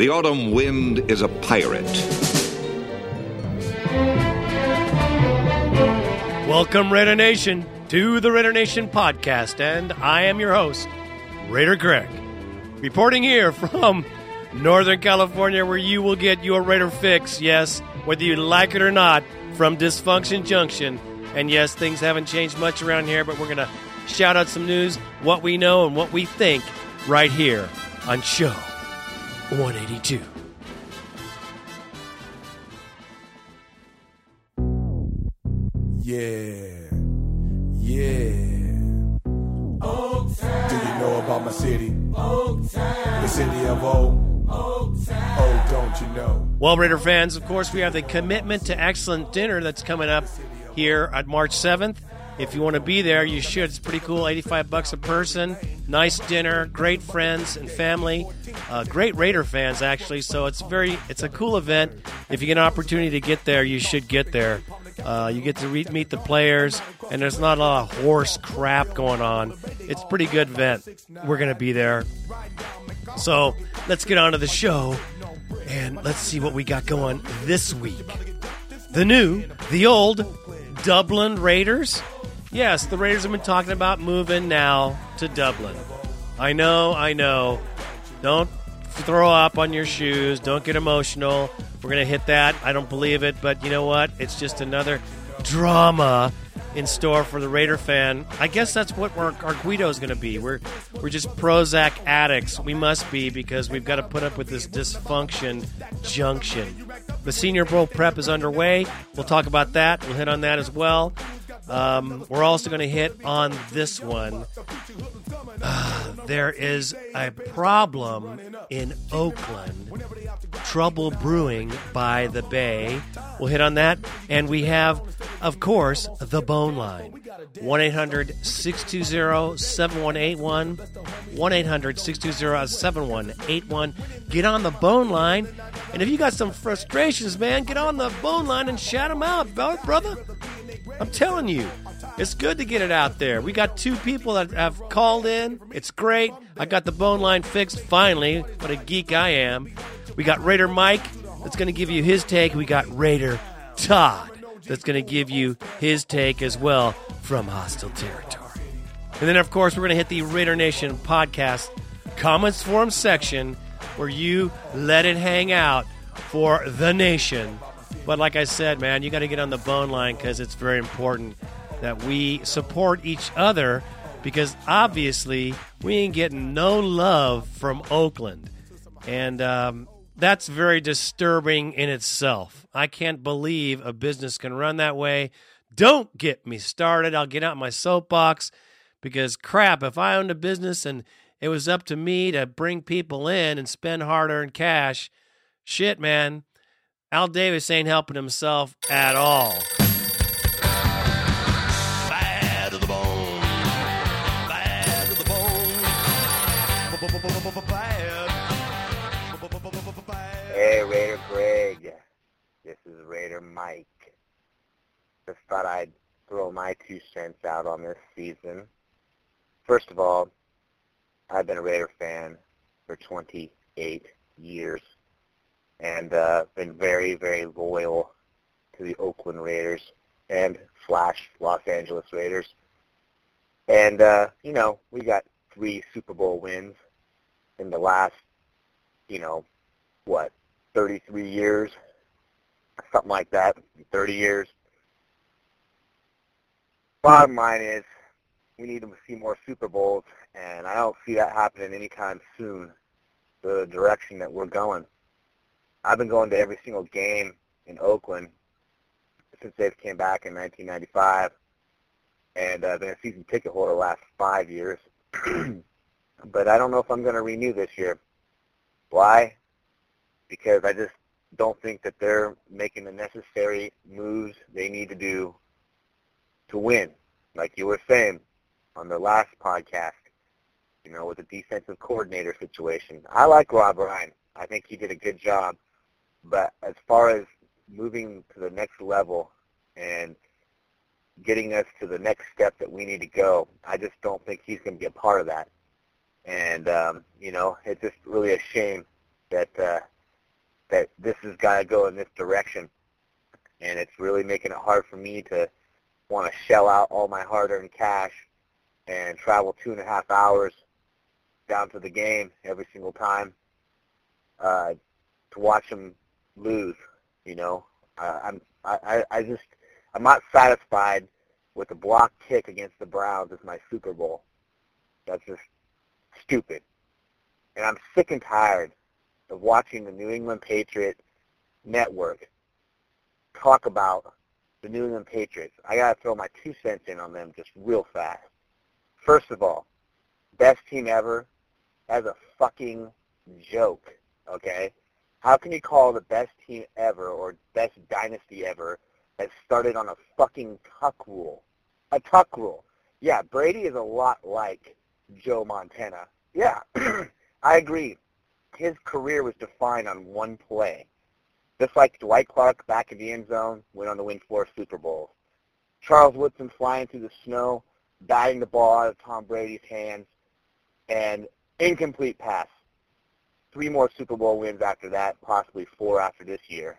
The autumn wind is a pirate. Welcome, Raider Nation, to the Raider Nation podcast, and I am your host, Raider Greg, reporting here from Northern California, where you will get your Raider fix, yes, whether you like it or not, from Dysfunction Junction. And yes, things haven't changed much around here, but we're going to shout out some news, what we know, and what we think right here on Show 182. Yeah, yeah. Do you know about my city? The city of O. Oh, don't you know? Well, Raider fans, of course, we have the Commitment to Excellent dinner that's coming up here at March 7th. If you want to be there, you should. It's pretty cool. 85 bucks a person. Nice dinner, great friends and family. Uh, great Raider fans actually. So it's very it's a cool event. If you get an opportunity to get there, you should get there. Uh, you get to re- meet the players, and there's not a lot of horse crap going on. It's pretty good event. We're to be there. So let's get on to the show, and let's see what we got going this week. The new, the old Dublin Raiders. Yes, the Raiders have been talking about moving now to Dublin. I know, I know. Don't throw up on your shoes. Don't get emotional. We're going to hit that. I don't believe it, but you know what? It's just another drama in store for the Raider fan. I guess that's what our, Guido is going to be. We're we're just Prozac addicts. We must be because we've got to put up with this dysfunction junction. The Senior Bowl prep is underway. We'll talk about that. We'll hit on that as well. Um, we're also going to hit on this one. there is a problem in Oakland. Trouble brewing by the Bay. We'll hit on that. And we have, of course, the Bone Line. 1 800 620 7181. 1 800 620 7181. Get on the Bone Line. And if you got some frustrations, man, get on the Bone Line and shout them out, brother. I'm telling you, it's good to get it out there. We got two people that have called in. It's great. I got the bone line fixed finally. What a geek I am. We got Raider Mike that's going to give you his take. We got Raider Todd that's going to give you his take as well from hostile territory. And then, of course, we're going to hit the Raider Nation podcast comments forum section where you let it hang out for the nation. But like I said, man, you got to get on the bone line because it's very important that we support each other because obviously we ain't getting no love from Oakland. And um, that's very disturbing in itself. I can't believe a business can run that way. Don't get me started. I'll get out my soapbox because crap, if I owned a business and it was up to me to bring people in and spend hard earned cash, shit, man, Al Davis ain't helping himself at all. Bad to the bone. Bad to the bone. Hey, Raider Greg. This is Raider Mike. Just thought I'd throw my two cents out on this season. First of all, I've been a Raider fan for 28 years and uh, been very, very loyal to the Oakland Raiders and slash Los Angeles Raiders. And, uh, you know, we got three Super Bowl wins in the last, you know, what, 33 years, something like that, 30 years. Bottom line is, we need to see more Super Bowls, and I don't see that happening anytime soon. The direction that we're going. I've been going to every single game in Oakland since they came back in 1995, and uh, I've been a season ticket holder the last five years. but I don't know if I'm going to renew this year. Why? Because I just don't think that they're making the necessary moves they need to do to win. Like you were saying on the last podcast, you know, with the defensive coordinator situation. I like Rob Ryan. I think he did a good job. But as far as moving to the next level and getting us to the next step that we need to go, I just don't think he's going to be a part of that. And, um, you know, it's just really a shame that uh, that this has got to go in this direction, and it's really making it hard for me to want to shell out all my hard-earned cash and travel two and a half hours down to the game every single time uh, to watch them lose. You know, uh, I'm I, I just I'm not satisfied with a block kick against the Browns as my Super Bowl. That's just stupid. And I'm sick and tired of watching the New England Patriot network talk about the New England Patriots. I got to throw my two cents in on them just real fast. First of all, best team ever as a fucking joke, okay? How can you call the best team ever or best dynasty ever that started on a fucking tuck rule? A tuck rule. Yeah, Brady is a lot like Joe Montana. Yeah, I agree. His career was defined on one play. Just like Dwight Clark back in the end zone went on to win four Super Bowls. Charles Woodson flying through the snow, batting the ball out of Tom Brady's hands, and incomplete pass. Three more Super Bowl wins after that, possibly four after this year.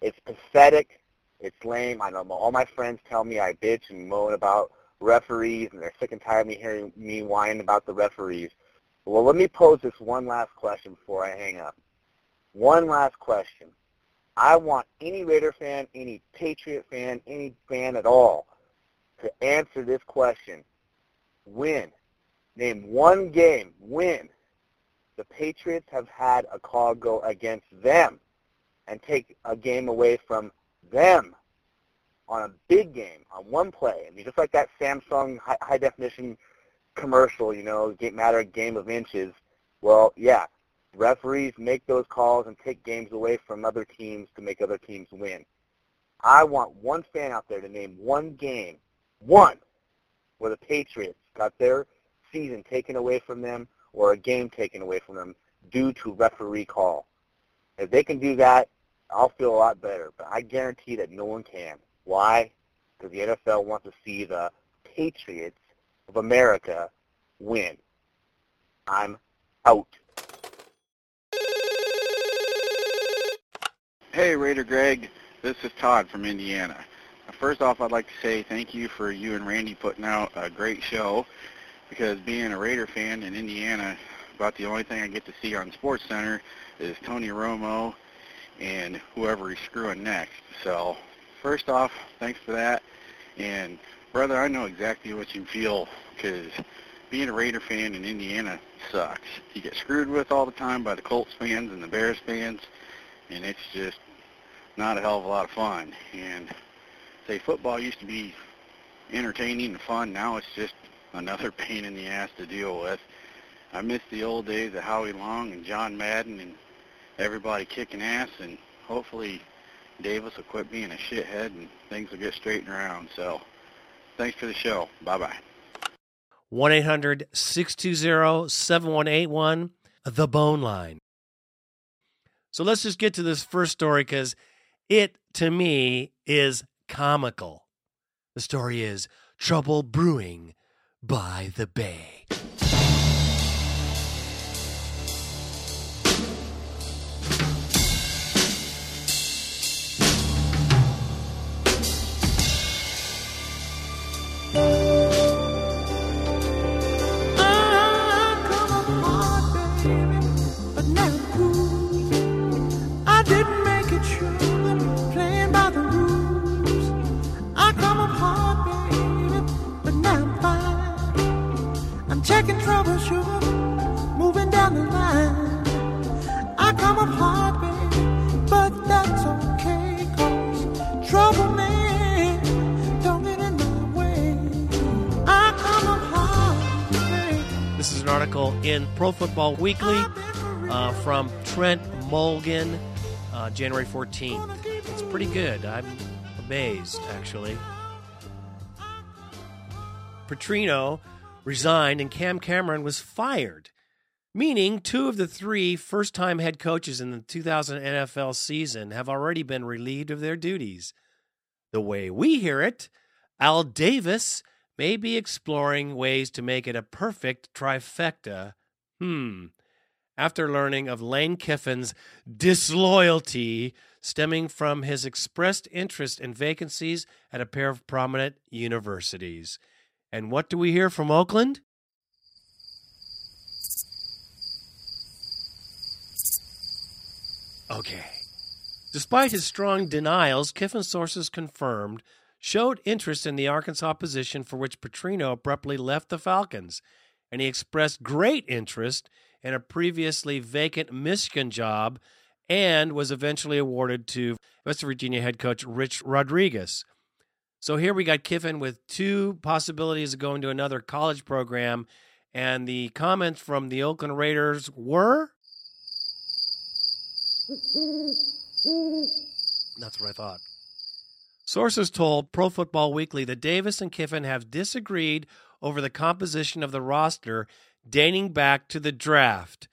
It's pathetic. It's lame. I know all my friends tell me I bitch and moan about referees, and they're sick and tired of me hearing me whine about the referees. Well, let me pose this one last question before I hang up. One last question. I want any Raider fan, any Patriot fan, any fan at all to answer this question. When? Name one game when the Patriots have had a call go against them and take a game away from them on a big game, on one play. I mean, just like that Samsung high, high definition commercial, you know, matter a game of inches. Well, yeah, referees make those calls and take games away from other teams to make other teams win. I want one fan out there to name one game, one, where the Patriots got their season taken away from them or a game taken away from them due to referee call. If they can do that, I'll feel a lot better. But I guarantee that no one can. Why? Because the NFL wants to see the Patriots of America win. I'm out. Hey, Raider Greg. This is Todd from Indiana. First off, I'd like to say thank you for you and Randy putting out a great show because being a Raider fan in Indiana, about the only thing I get to see on Sports Center is Tony Romo and whoever he's screwing next. So first off, thanks for that. And brother, I know exactly what you feel because being a Raider fan in Indiana sucks. You get screwed with all the time by the Colts fans and the Bears fans, and it's just not a hell of a lot of fun. And say football used to be entertaining and fun. Now it's just another pain in the ass to deal with. I miss the old days of Howie Long and John Madden and everybody kicking ass, and hopefully Davis will quit being a shithead and things will get straightened around. So thanks for the show. Bye-bye. 1-800-620-7181, The Bone Line. So let's just get to this first story because it, to me, is comical. The story is Trouble Brewing by the Bay. Article in Pro Football Weekly uh, from Trent Mulligan, uh, January 14th. It's pretty good. I'm amazed, actually. Petrino resigned and Cam Cameron was fired, meaning two of the three first time head coaches in the 2000 NFL season have already been relieved of their duties. The way we hear it, Al Davis may be exploring ways to make it a perfect trifecta. Hmm. after learning of Lane Kiffin's disloyalty stemming from his expressed interest in vacancies at a pair of prominent universities. And what do we hear from Oakland? Okay. Despite his strong denials, Kiffin's sources confirmed showed interest in the Arkansas position for which Petrino abruptly left the Falcons, and he expressed great interest in a previously vacant Michigan job and was eventually awarded to West Virginia head coach Rich Rodriguez. So here we got Kiffin with two possibilities of going to another college program, and the comments from the Oakland Raiders were. That's what I thought. Sources told Pro Football Weekly that Davis and Kiffin have disagreed over the composition of the roster dating back to the draft.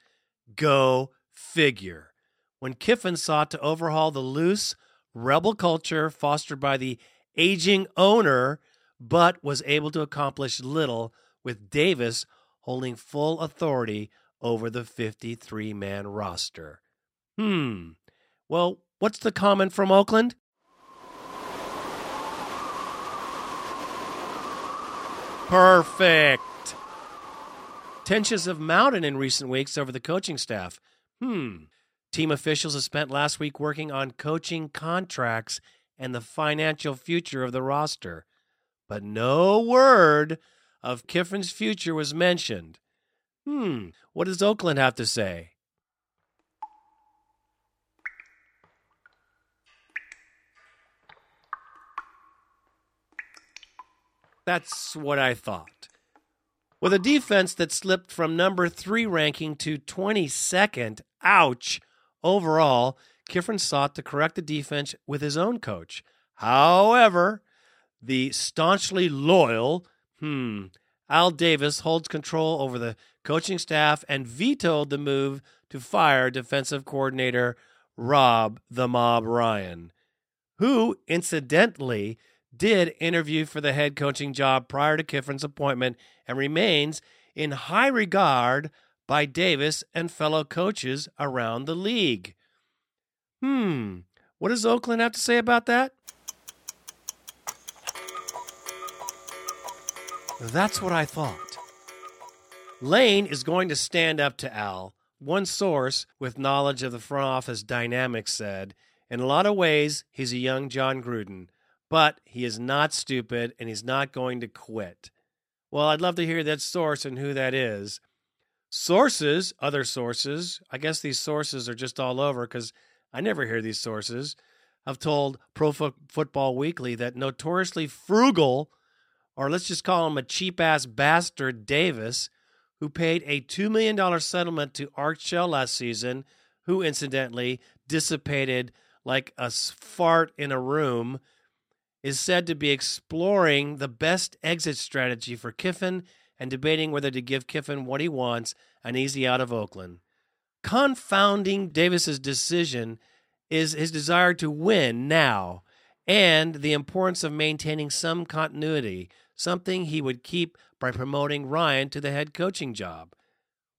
Go figure. When Kiffin sought to overhaul the loose, rebel culture fostered by the aging owner, but was able to accomplish little with Davis holding full authority over the 53 man roster. Hmm. Well, what's the comment from Oakland? Perfect. Tensions have mounted in recent weeks over the coaching staff. Hmm. Team officials have spent last week working on coaching contracts and the financial future of the roster. But no word of Kiffin's future was mentioned. Hmm. What does Oakland have to say? That's what I thought. With a defense that slipped from number three ranking to 22nd, ouch, overall, Kiffin sought to correct the defense with his own coach. However, the staunchly loyal, hmm, Al Davis holds control over the coaching staff and vetoed the move to fire defensive coordinator Rob the Mob Ryan, who, incidentally, did interview for the head coaching job prior to Kiffin's appointment and remains in high regard by Davis and fellow coaches around the league. Hmm, what does Oakland have to say about that? That's what I thought. Lane is going to stand up to Al. One source with knowledge of the front office dynamics said, in a lot of ways, he's a young Jon Gruden but he is not stupid and he's not going to quit. Well, I'd love to hear that source and who that is. Sources, other sources, I guess these sources are just all over because I never hear these sources, have told Pro Fo- Football Weekly that notoriously frugal, or let's just call him a cheap ass bastard, Davis, who paid a $2 million settlement to Art Shell last season, who incidentally dissipated like a fart in a room is said to be exploring the best exit strategy for Kiffin and debating whether to give Kiffin what he wants an easy out of Oakland. Confounding Davis's decision is his desire to win now and the importance of maintaining some continuity, something he would keep by promoting Ryan to the head coaching job.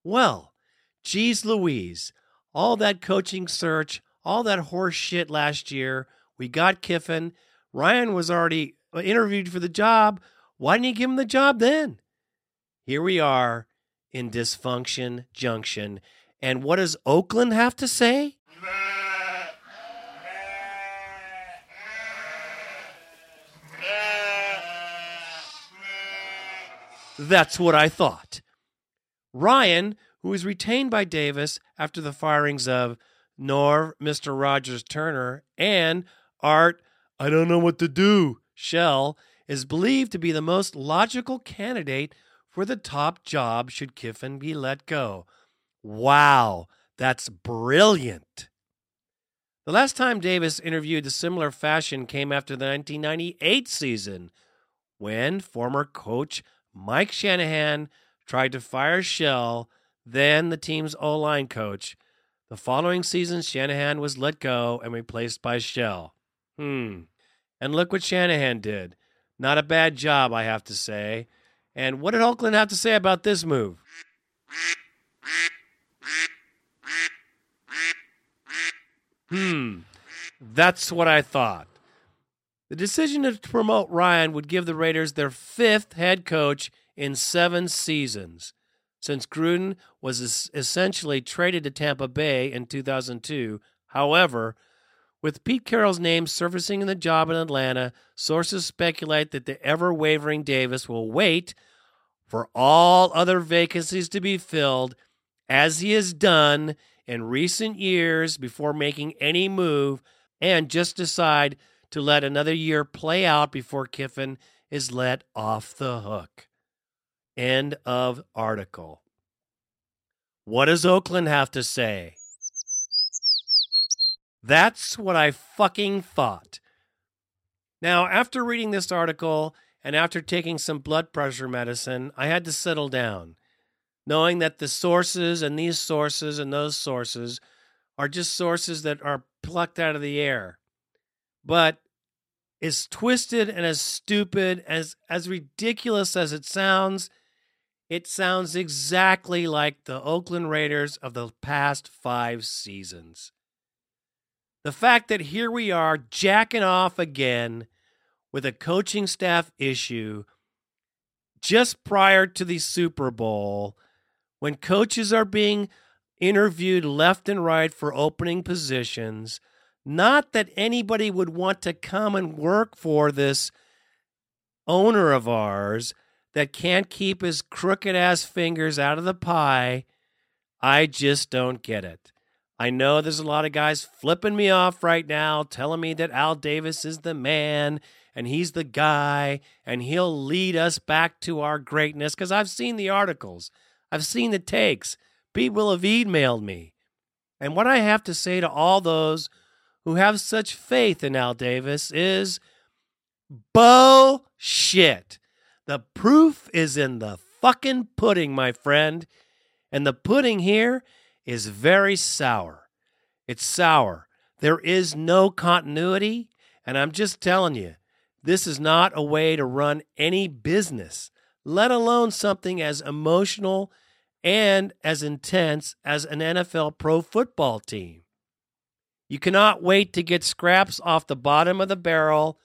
Well, geez Louise, all that coaching search, all that horse shit last year, we got Kiffin, Ryan was already uh, interviewed for the job. Why didn't you give him the job then? Here we are in dysfunction junction. And what does Oakland have to say? That's what I thought. Ryan, who was retained by Davis after the firings of Norv, Mr. Rogers Turner, and Art I don't know what to do. Shell is believed to be the most logical candidate for the top job should Kiffin be let go. Wow, that's brilliant. The last time Davis interviewed a similar fashion came after the 1998 season, when former coach Mike Shanahan tried to fire Shell, then the team's O line coach. The following season, Shanahan was let go and replaced by Shell. Hmm. And look what Shanahan did. Not a bad job, I have to say. And what did Oakland have to say about this move? Hmm, that's what I thought. The decision to promote Ryan would give the Raiders their fifth head coach in seven seasons. Since Gruden was essentially traded to Tampa Bay in 2002, however, with Pete Carroll's name surfacing in the job in Atlanta, sources speculate that the ever wavering Davis will wait for all other vacancies to be filled, as he has done in recent years before making any move, and just decide to let another year play out before Kiffin is let off the hook. End of article. What does Oakland have to say? That's what I fucking thought. Now, after reading this article and after taking some blood pressure medicine, I had to settle down, knowing that the sources and these sources and those sources are just sources that are plucked out of the air. But as twisted and as stupid, as as ridiculous as it sounds, it sounds exactly like the Oakland Raiders of the past 5 seasons. The fact that here we are jacking off again with a coaching staff issue just prior to the Super Bowl when coaches are being interviewed left and right for opening positions. Not that anybody would want to come and work for this owner of ours that can't keep his crooked ass fingers out of the pie. I just don't get it. I know there's a lot of guys flipping me off right now, telling me that Al Davis is the man and he's the guy and he'll lead us back to our greatness because I've seen the articles, I've seen the takes. People have emailed me. And what I have to say to all those who have such faith in Al Davis is bullshit. The proof is in the fucking pudding, my friend. And the pudding here is very sour. It's sour. There is no continuity. And I'm just telling you, this is not a way to run any business, let alone something as emotional and as intense as an NFL pro football team. You cannot wait to get scraps off the bottom of the barrel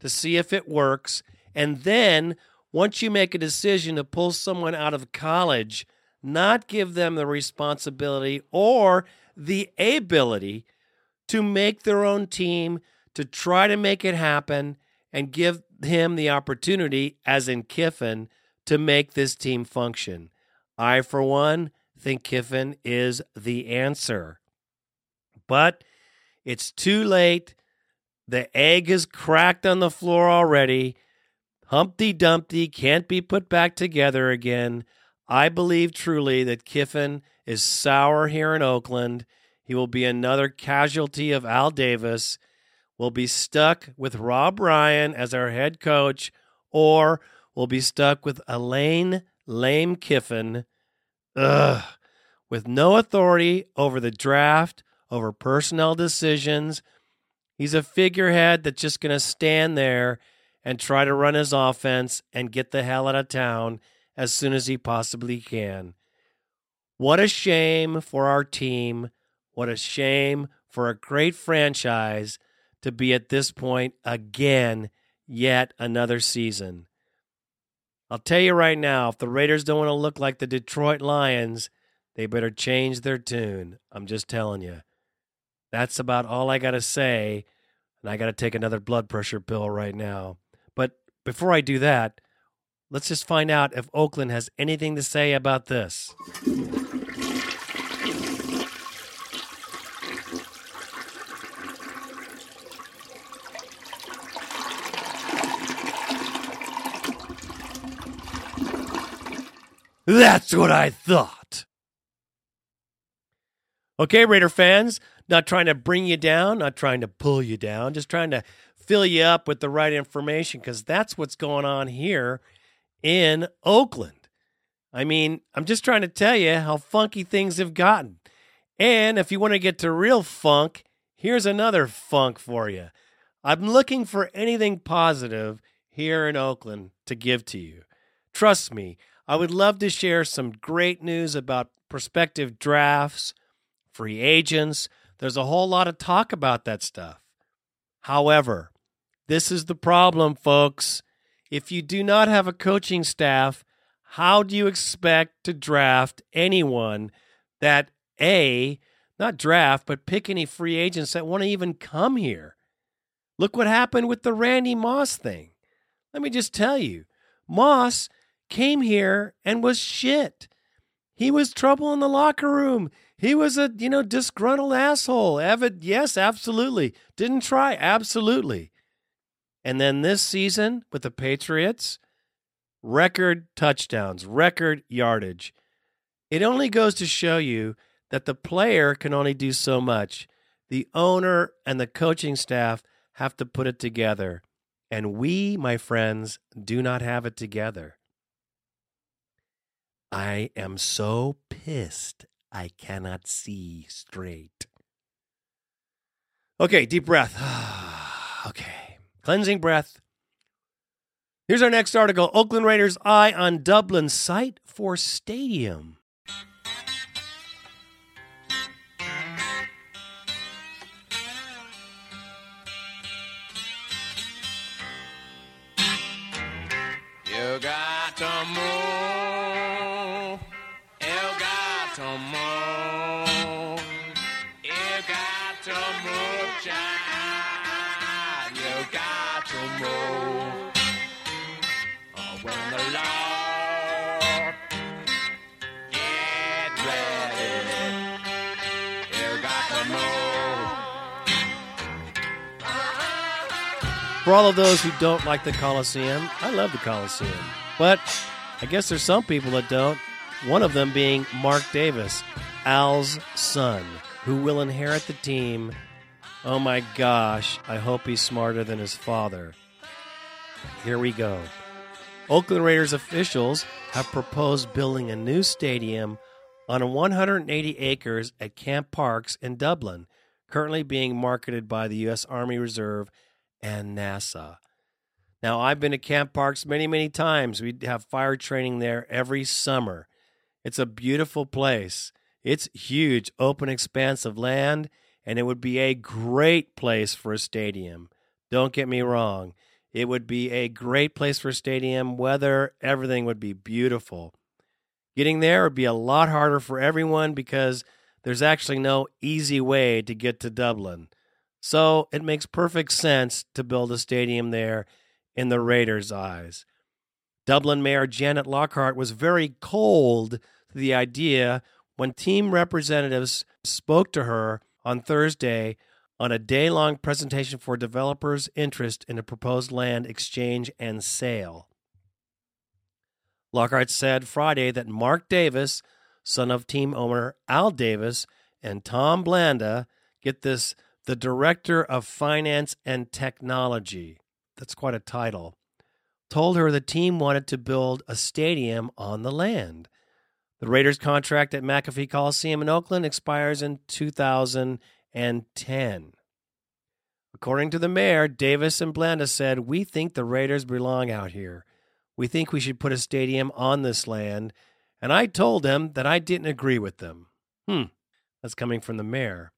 to see if it works. And then, once you make a decision to pull someone out of college, not give them the responsibility or the ability to make their own team, to try to make it happen, and give him the opportunity, as in Kiffin, to make this team function. I, for one, think Kiffin is the answer. But it's too late. The egg is cracked on the floor already. Humpty Dumpty can't be put back together again. I believe truly that Kiffin is sour here in Oakland. He will be another casualty of Al Davis. We'll be stuck with Rob Ryan as our head coach, or we'll be stuck with Elaine Lame Kiffin. Ugh. With no authority over the draft, over personnel decisions. He's a figurehead that's just going to stand there and try to run his offense and get the hell out of town as soon as he possibly can. What a shame for our team. What a shame for a great franchise to be at this point again, yet another season. I'll tell you right now, if the Raiders don't want to look like the Detroit Lions, they better change their tune. I'm just telling you. That's about all I got to say. And I got to take another blood pressure pill right now. But before I do that, let's just find out if Oakland has anything to say about this. That's what I thought. Okay, Raider fans, not trying to bring you down, not trying to pull you down, just trying to fill you up with the right information because that's what's going on here in Oakland. I mean, I'm just trying to tell you how funky things have gotten. And if you want to get to real funk, here's another funk for you. I'm looking for anything positive here in Oakland to give to you. Trust me, I would love to share some great news about prospective drafts, free agents, There's a whole lot of talk about that stuff. However, this is the problem, folks. If you do not have a coaching staff, how do you expect to draft anyone that A, not draft, but pick any free agents that want to even come here? Look what happened with the Randy Moss thing. Let me just tell you Moss came here and was shit. He was trouble in the locker room. He was a, you know, disgruntled asshole. Evid, yes, absolutely. Didn't try, absolutely. And then this season with the Patriots, record touchdowns, record yardage. It only goes to show you that the player can only do so much. The owner and the coaching staff have to put it together. And we, my friends, do not have it together. I am so pissed I cannot see straight. Okay, deep breath. okay, cleansing breath. Here's our next article Oakland Raiders eye on Dublin site for stadium. You got to move. You got to move. You got to move, child. For all of those who don't like the Coliseum, I love the Coliseum. But I guess there's some people that don't. One of them being Mark Davis, Al's son, who will inherit the team. Oh my gosh, I hope he's smarter than his father. Here we go. Oakland Raiders officials have proposed building a new stadium on 180 acres at Camp Parks in Dublin, currently being marketed by the U.S. Army Reserve and NASA. Now, I've been to Camp Parks many, many times. We have fire training there every summer. It's a beautiful place. It's huge, open expanse of land, and it would be a great place for a stadium. Don't get me wrong. It would be a great place for a stadium. Weather, everything would be beautiful. Getting there would be a lot harder for everyone because there's actually no easy way to get to Dublin. So it makes perfect sense to build a stadium there in the Raiders' eyes. Dublin Mayor Janet Lockhart was very cold to the idea when team representatives spoke to her on Thursday on a day long presentation for developers' interest in a proposed land exchange and sale. Lockhart said Friday that Mark Davis, son of team owner Al Davis, and Tom Blanda, get this, the director of finance and technology. That's quite a title. Told her the team wanted to build a stadium on the land. The Raiders' contract at McAfee Coliseum in Oakland expires in 2010. According to the mayor, Davis and Blanda said, We think the Raiders belong out here. We think we should put a stadium on this land. And I told them that I didn't agree with them. Hmm, that's coming from the mayor.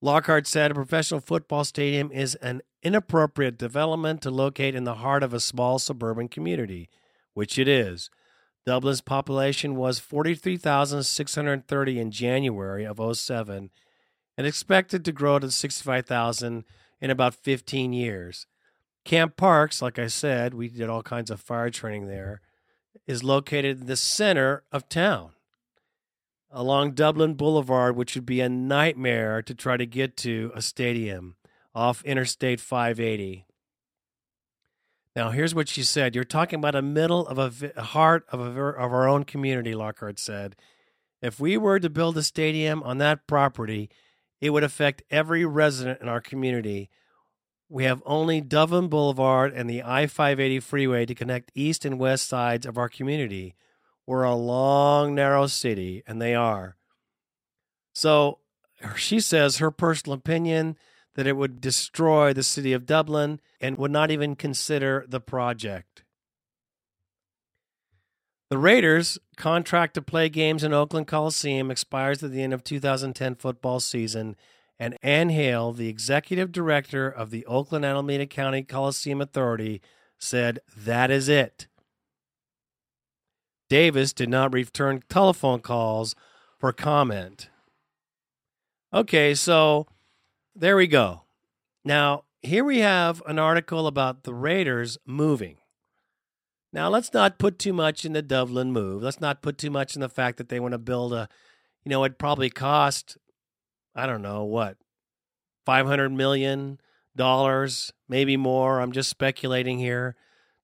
Lockhart said a professional football stadium is an inappropriate development to locate in the heart of a small suburban community, which it is. Dublin's population was 43,630 in January of 07 and expected to grow to 65,000 in about 15 years. Camp Parks, like I said, we did all kinds of fire training there, is located in the center of town along Dublin Boulevard, which would be a nightmare to try to get to a stadium off Interstate 580. Now, here's what she said. You're talking about a middle of a vi- heart of, a, of our own community, Lockhart said. If we were to build a stadium on that property, it would affect every resident in our community. We have only Dublin Boulevard and the I 580 freeway to connect east and west sides of our community. We're a long, narrow city, and they are. So she says her personal opinion that it would destroy the city of Dublin and would not even consider the project. The Raiders' contract to play games in Oakland Coliseum expires at the end of 2010 football season, And Ann Hale, the executive director of the Oakland Alameda County Coliseum Authority, said, That is it. Davis did not return telephone calls for comment. Okay, so there we go. Now, here we have an article about the Raiders moving. Now, let's not put too much in the Dublin move. Let's not put too much in the fact that they want to build a, you know, it probably cost, I don't know, what, $500 million, maybe more. I'm just speculating here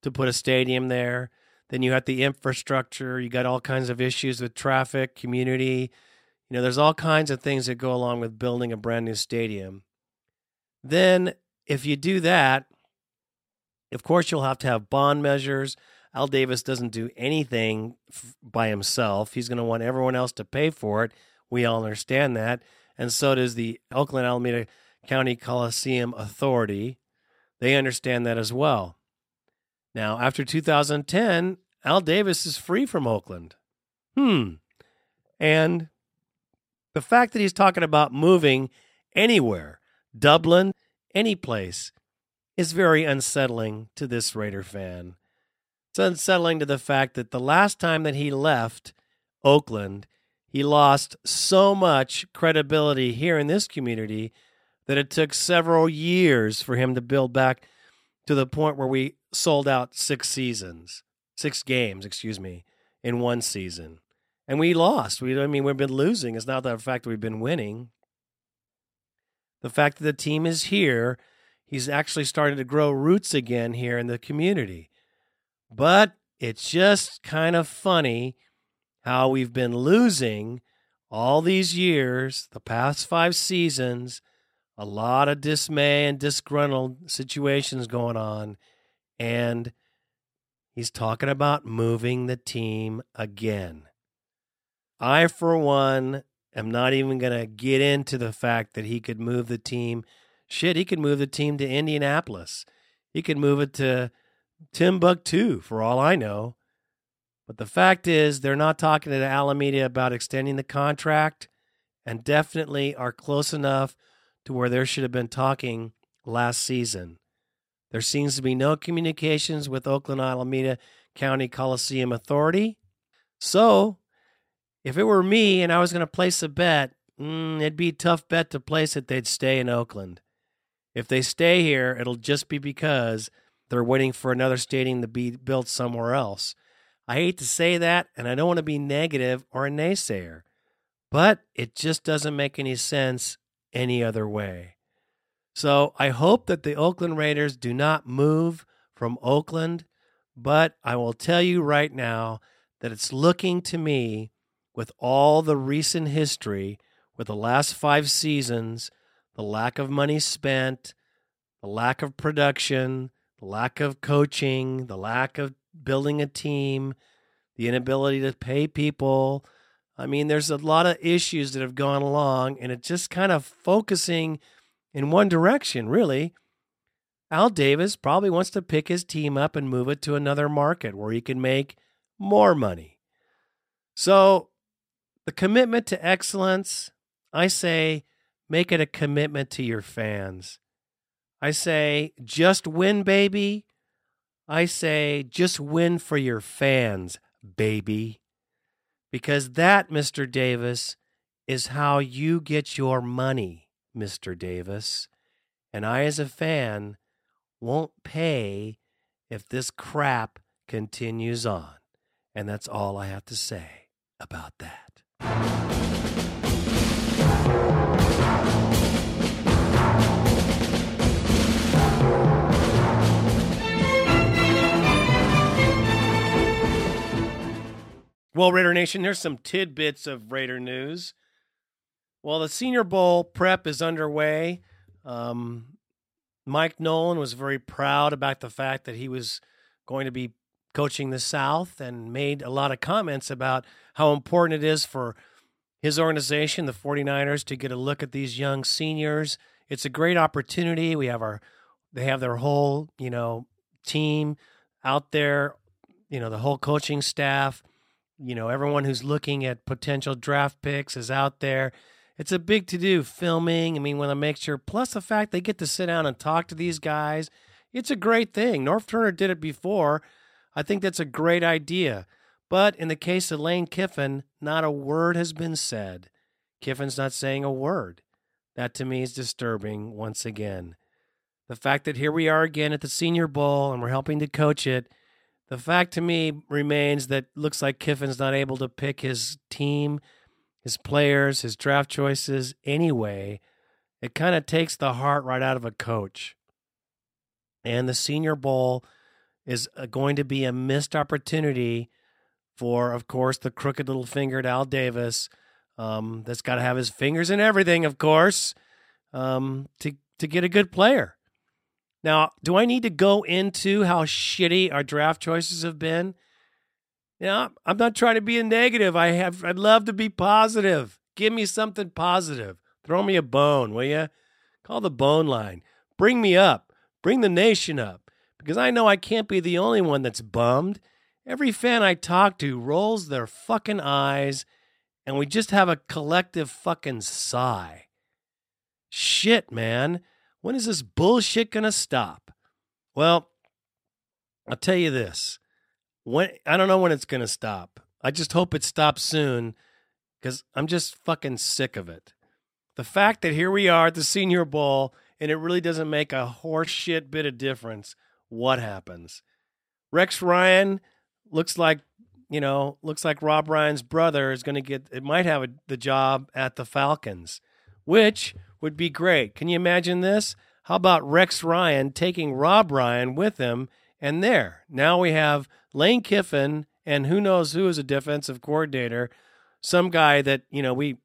to put a stadium there. Then you have the infrastructure. You got all kinds of issues with traffic, community. You know, there's all kinds of things that go along with building a brand new stadium. Then, if you do that, of course, you'll have to have bond measures. Al Davis doesn't do anything f- by himself. He's going to want everyone else to pay for it. We all understand that. And so does the Oakland Alameda County Coliseum Authority. They understand that as well. Now, after 2010, Al Davis is free from Oakland. Hmm. And the fact that he's talking about moving anywhere, Dublin, any place, is very unsettling to this Raider fan. It's unsettling to the fact that the last time that he left Oakland, he lost so much credibility here in this community that it took several years for him to build back to the point where we sold out six seasons, six games, excuse me, in one season. And we lost. We I mean we've been losing. It's not the fact that we've been winning. The fact that the team is here, he's actually starting to grow roots again here in the community. But it's just kind of funny how we've been losing all these years, the past five seasons, a lot of dismay and disgruntled situations going on. And he's talking about moving the team again. I, for one, am not even going to get into the fact that he could move the team. Shit, he could move the team to Indianapolis. He could move it to Timbuktu, for all I know. But the fact is, they're not talking to Alameda about extending the contract and definitely are close enough to where there should have been talking last season. There seems to be no communications with Oakland Alameda County Coliseum Authority. So, if it were me and I was going to place a bet, mm, it'd be a tough bet to place that they'd stay in Oakland. If they stay here, it'll just be because they're waiting for another stadium to be built somewhere else. I hate to say that, and I don't want to be negative or a naysayer, but it just doesn't make any sense any other way. So I hope that the Oakland Raiders do not move from Oakland, but I will tell you right now that it's looking to me with all the recent history, with the last five seasons, the lack of money spent, the lack of production, the lack of coaching, the lack of building a team, the inability to pay people. I mean, there's a lot of issues that have gone along, and it's just kind of focusing in one direction, really. Al Davis probably wants to pick his team up and move it to another market where he can make more money. So, the commitment to excellence, I say, make it a commitment to your fans. I say, just win, baby. I say, just win for your fans, baby. Because that, Mr. Davis, is how you get your money, Mr. Davis. And I, as a fan, won't pay if this crap continues on. And that's all I have to say about that. Well, Raider Nation, there's some tidbits of Raider news. Well, the Senior Bowl prep is underway. Um, Mike Nolan was very proud about the fact that he was going to be coaching the South and made a lot of comments about how important it is for his organization, the 49ers, to get a look at these young seniors. It's a great opportunity. We have our they have their whole, you know, team out there, you know, the whole coaching staff you know, everyone who's looking at potential draft picks is out there. It's a big to do filming. I mean, want to make sure, plus the fact they get to sit down and talk to these guys. It's a great thing. Norv Turner did it before. I think that's a great idea. But in the case of Lane Kiffin, not a word has been said. Kiffin's not saying a word. That to me is disturbing once again. The fact that here we are again at the Senior Bowl and we're helping to coach it, the fact to me remains that looks like Kiffin's not able to pick his team, his players, his draft choices anyway. It kind of takes the heart right out of a coach. And the Senior Bowl is uh, going to be a missed opportunity for, of course, the crooked little fingered Al Davis. Um, that's got to have his fingers in everything, of course, um, to to get a good player. Now, do I need to go into how shitty our draft choices have been? Yeah, I'm not trying to be a negative. I have I'd love to be positive. Give me something positive. Throw me a bone, will you? Call the bone line. Bring me up. Bring the nation up. Because I know I can't be the only one that's bummed. Every fan I talk to rolls their fucking eyes, and we just have a collective fucking sigh. Shit, man. When is this bullshit to stop? Well, I'll tell you this. When I don't know when it's to stop. I just hope it stops soon cuz I'm just fucking sick of it. The fact that here we are at the Senior Bowl and it really doesn't make a horse shit bit of difference what happens. Rex Ryan looks like, you know, looks like Rob Ryan's brother is going to get it might have a, the job at the Falcons, which would be great. Can you imagine this? How about Rex Ryan taking Rob Ryan with him? And there, now we have Lane Kiffin and who knows who is a defensive coordinator, some guy that, you know, we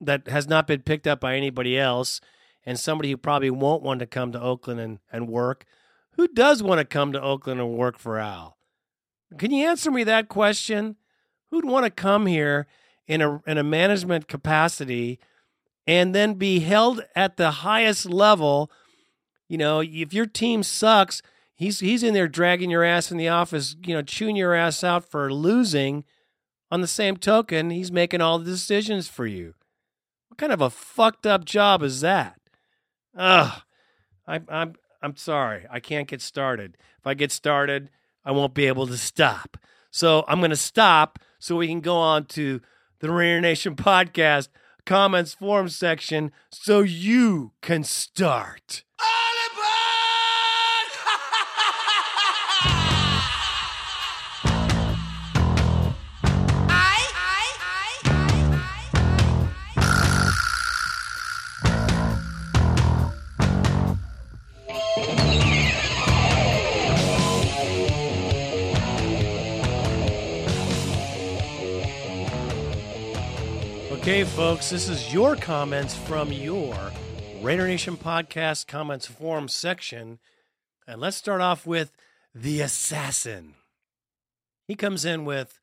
that has not been picked up by anybody else, and somebody who probably won't want to come to Oakland and, and work. Who does want to come to Oakland and work for Al? Can you answer me that question? Who'd want to come here in a in a management capacity and then be held at the highest level. You know, if your team sucks, he's he's in there dragging your ass in the office, you know, chewing your ass out for losing. On the same token, he's making all the decisions for you. What kind of a fucked up job is that? Ugh. I, I'm I'm sorry. I can't get started. If I get started, I won't be able to stop. So I'm going to stop so we can go on to the Raider Nation podcast comments forum section so you can start. Okay, folks, this is your comments from your Raider Nation podcast comments forum section. And let's start off with the assassin. He comes in with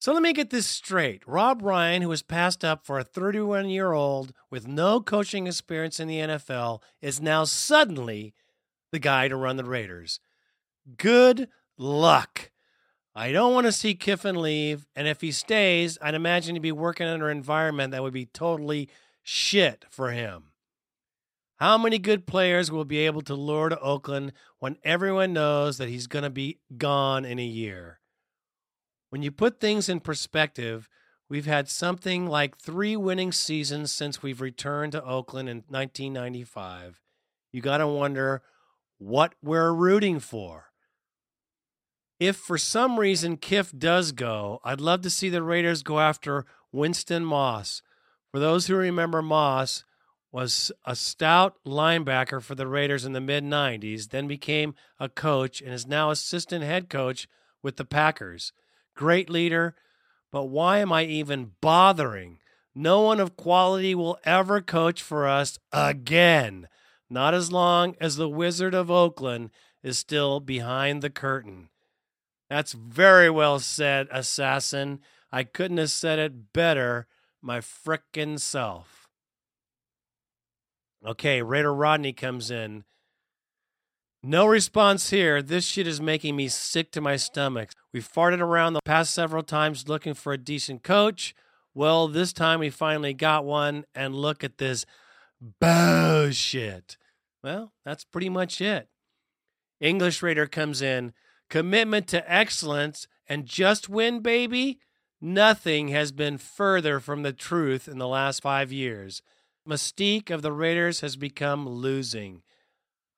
So let me get this straight. Rob Ryan, who was passed up for a 31 year old with no coaching experience in the NFL, is now suddenly the guy to run the Raiders. Good luck. I don't want to see Kiffin leave. And if he stays, I'd imagine he'd be working under an environment that would be totally shit for him. How many good players will be able to lure to Oakland when everyone knows that he's going to be gone in a year? When you put things in perspective, we've had something like three winning seasons since we've returned to Oakland in 1995. You got to wonder what we're rooting for if for some reason Kiff does go, I'd love to see the Raiders go after Winston Moss. For those who remember, Moss was a stout linebacker for the Raiders in the mid 90s, then became a coach and is now assistant head coach with the Packers. Great leader, but why am I even bothering? No one of quality will ever coach for us again. Not as long as the Wizard of Oakland is still behind the curtain. That's very well said, assassin. I couldn't have said it better, my frickin' self. Okay, Raider Rodney comes in. No response here. This shit is making me sick to my stomach. We farted around the past several times looking for a decent coach. Well, this time we finally got one, and look at this bullshit. Well, that's pretty much it. English Raider comes in, commitment to excellence, and just win, baby. Nothing has been further from the truth in the last five years. Mystique of the Raiders has become losing.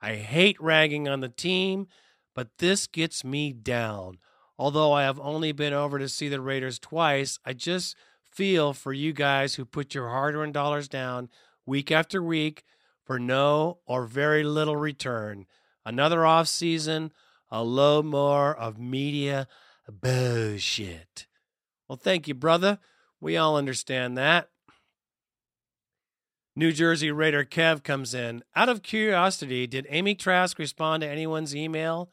I hate ragging on the team, but this gets me down. Although I have only been over to see the Raiders twice, I just feel for you guys who put your hard earned dollars down week after week for no or very little return. Another off season, a load more of media bullshit. Well, thank you, brother. We all understand that. New Jersey Raider Kev comes in. Out of curiosity, did Amy Trask respond to anyone's email?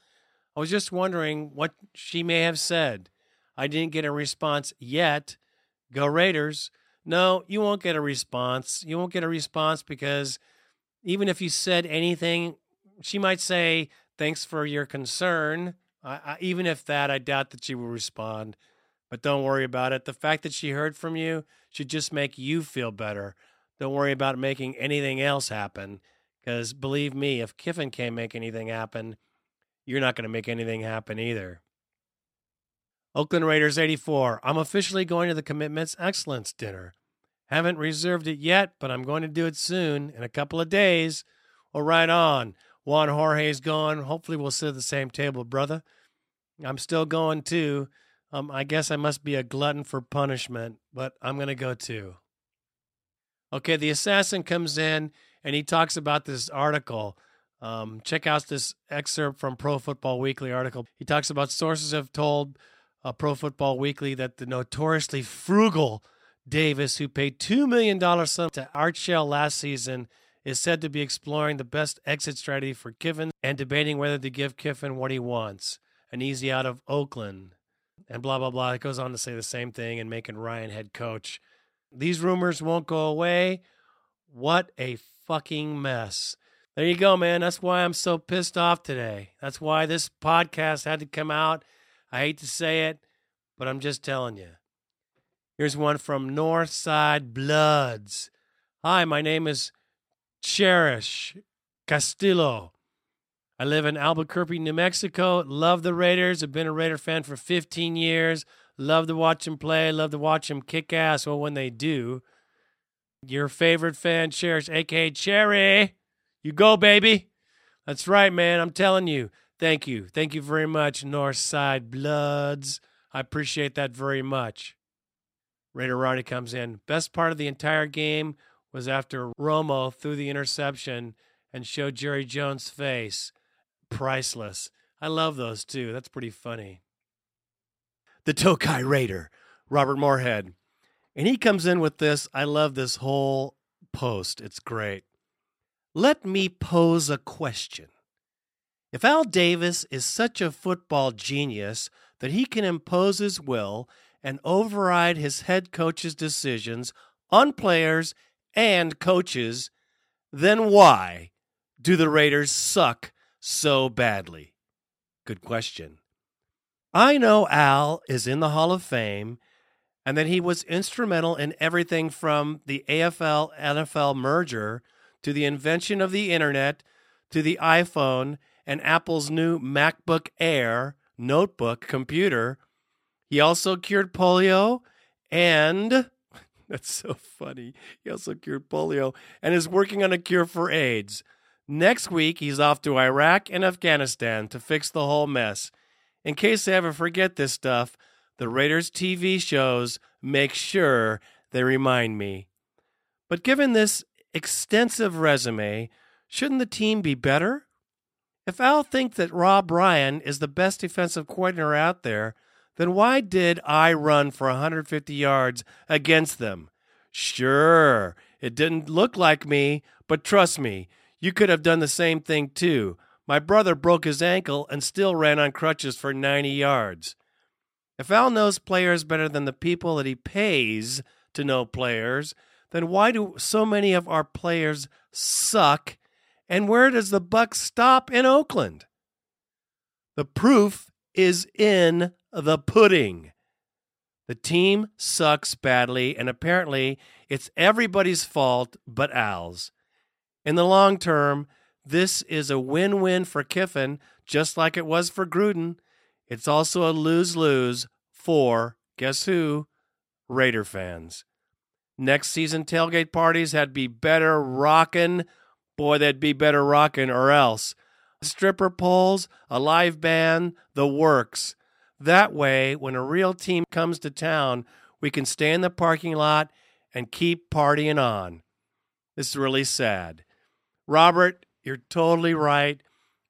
I was just wondering what she may have said. I didn't get a response yet. Go Raiders. No, you won't get a response. You won't get a response because even if you said anything, she might say, Thanks for your concern. I, I, even if that, I doubt that she will respond. But don't worry about it. The fact that she heard from you should just make you feel better. Don't worry about making anything else happen. Because believe me, if Kiffin can't make anything happen, you're not going to make anything happen either. Oakland Raiders 84. I'm officially going to the Commitments Excellence Dinner. Haven't reserved it yet, but I'm going to do it soon in a couple of days. Well, right on. Juan Jorge's gone. Hopefully, we'll sit at the same table, brother. I'm still going too. Um, I guess I must be a glutton for punishment, but I'm going to go too. Okay, the assassin comes in and he talks about this article. Um, check out this excerpt from Pro Football Weekly article. He talks about sources have told uh, Pro Football Weekly that the notoriously frugal Davis, who paid $2 million to Art Shell last season, is said to be exploring the best exit strategy for Kiffin and debating whether to give Kiffin what he wants an easy out of Oakland. And blah, blah, blah. It goes on to say the same thing and making Ryan head coach. These rumors won't go away. What a fucking mess. There you go, man. That's why I'm so pissed off today. That's why this podcast had to come out. I hate to say it, but I'm just telling you. Here's one from Northside Bloods. Hi, my name is Cherish Castillo. I live in Albuquerque, New Mexico. Love the Raiders. I've been a Raider fan for 15 years. Love to watch them play. Love to watch them kick ass. Well, when they do, your favorite fan, Cherish, aka Cherry. You go, baby. That's right, man. I'm telling you. Thank you. Thank you very much, Northside Bloods. I appreciate that very much. Raider Ronnie comes in. Best part of the entire game was after Romo threw the interception and showed Jerry Jones' face. Priceless. I love those too. That's pretty funny. The Tokai Raider, Robert Moorhead. And he comes in with this. I love this whole post. It's great. Let me pose a question. If Al Davis is such a football genius that he can impose his will and override his head coach's decisions on players and coaches, then why do the Raiders suck so badly? Good question. I know Al is in the Hall of Fame and that he was instrumental in everything from the AFL NFL merger to the invention of the internet to the iPhone and Apple's new MacBook Air notebook computer. He also cured polio and that's so funny. He also cured polio and is working on a cure for AIDS. Next week, he's off to Iraq and Afghanistan to fix the whole mess. In case I ever forget this stuff, the Raiders TV shows make sure they remind me. But given this extensive resume, shouldn't the team be better? If Al thinks that Rob Ryan is the best defensive coordinator out there, then why did I run for 150 yards against them? Sure, it didn't look like me, but trust me, you could have done the same thing too. My brother broke his ankle and still ran on crutches for 90 yards. If Al knows players better than the people that he pays to know players, then why do so many of our players suck? And where does the buck stop in Oakland? The proof is in the pudding. The team sucks badly, and apparently it's everybody's fault but Al's. In the long term, this is a win win for Kiffin, just like it was for Gruden. It's also a lose lose for, guess who? Raider fans. Next season tailgate parties had be better rockin'. Boy, they'd be better rockin' or else. Stripper poles, a live band, the works. That way, when a real team comes to town, we can stay in the parking lot and keep partying on. This is really sad. Robert, you're totally right.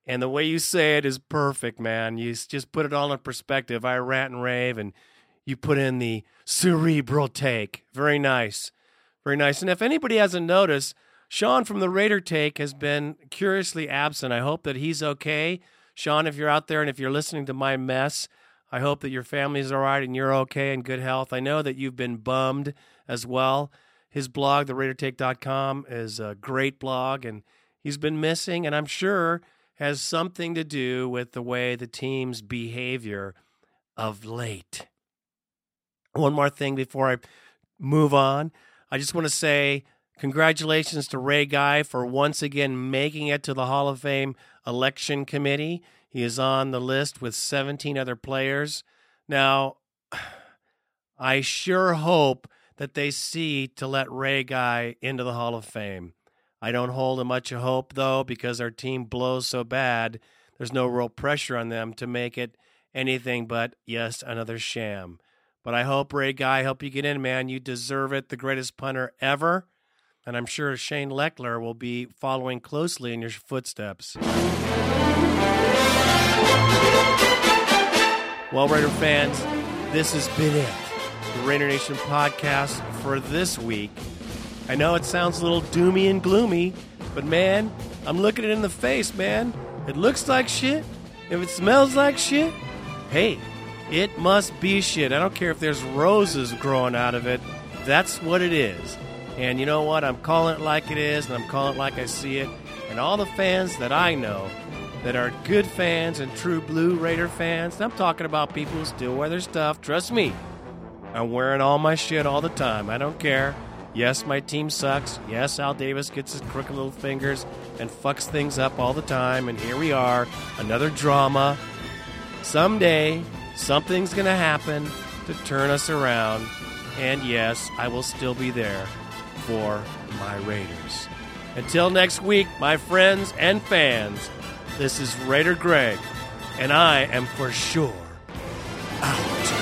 And the way you say it is perfect, man. You just put it all in perspective. I rant and rave, and you put in the cerebral take. Very nice. Very nice. And if anybody hasn't noticed, Sean from the Raider Take has been curiously absent. I hope that he's okay. Sean, if you're out there and if you're listening to my mess, I hope that your family's all right and you're okay and good health. I know that you've been bummed as well. His blog, theraidertake.com, is a great blog, and he's been missing, and I'm sure has something to do with the way the team's behavior of late. One more thing before I move on. I just want to say congratulations to Ray Guy for once again making it to the Hall of Fame election committee. He is on the list with 17 other players. Now, I sure hope that they see to let Ray Guy into the Hall of Fame. I don't hold much hope, though, because our team blows so bad, there's no real pressure on them to make it anything but, yes, another sham. But I hope, Ray Guy, hope you get in, man. You deserve it. The greatest punter ever. And I'm sure Shane Lechler will be following closely in your footsteps. Well, Raider fans, this has been it. The Raider Nation podcast for this week. I know it sounds a little doomy and gloomy, but man, I'm looking it in the face, man. It looks like shit. If it smells like shit, hey, it must be shit. I don't care if there's roses growing out of it. That's what it is. And you know what? I'm calling it like it is, and I'm calling it like I see it. And all the fans that I know that are good fans and true Blue Raider fans, and I'm talking about people who still wear their stuff. Trust me, I'm wearing all my shit all the time. I don't care. Yes, my team sucks. Yes, Al Davis gets his crooked little fingers and fucks things up all the time. And here we are, another drama. Someday, something's going to happen to turn us around. And yes, I will still be there for my Raiders. Until next week, my friends and fans, this is Raider Greg, and I am for sure out.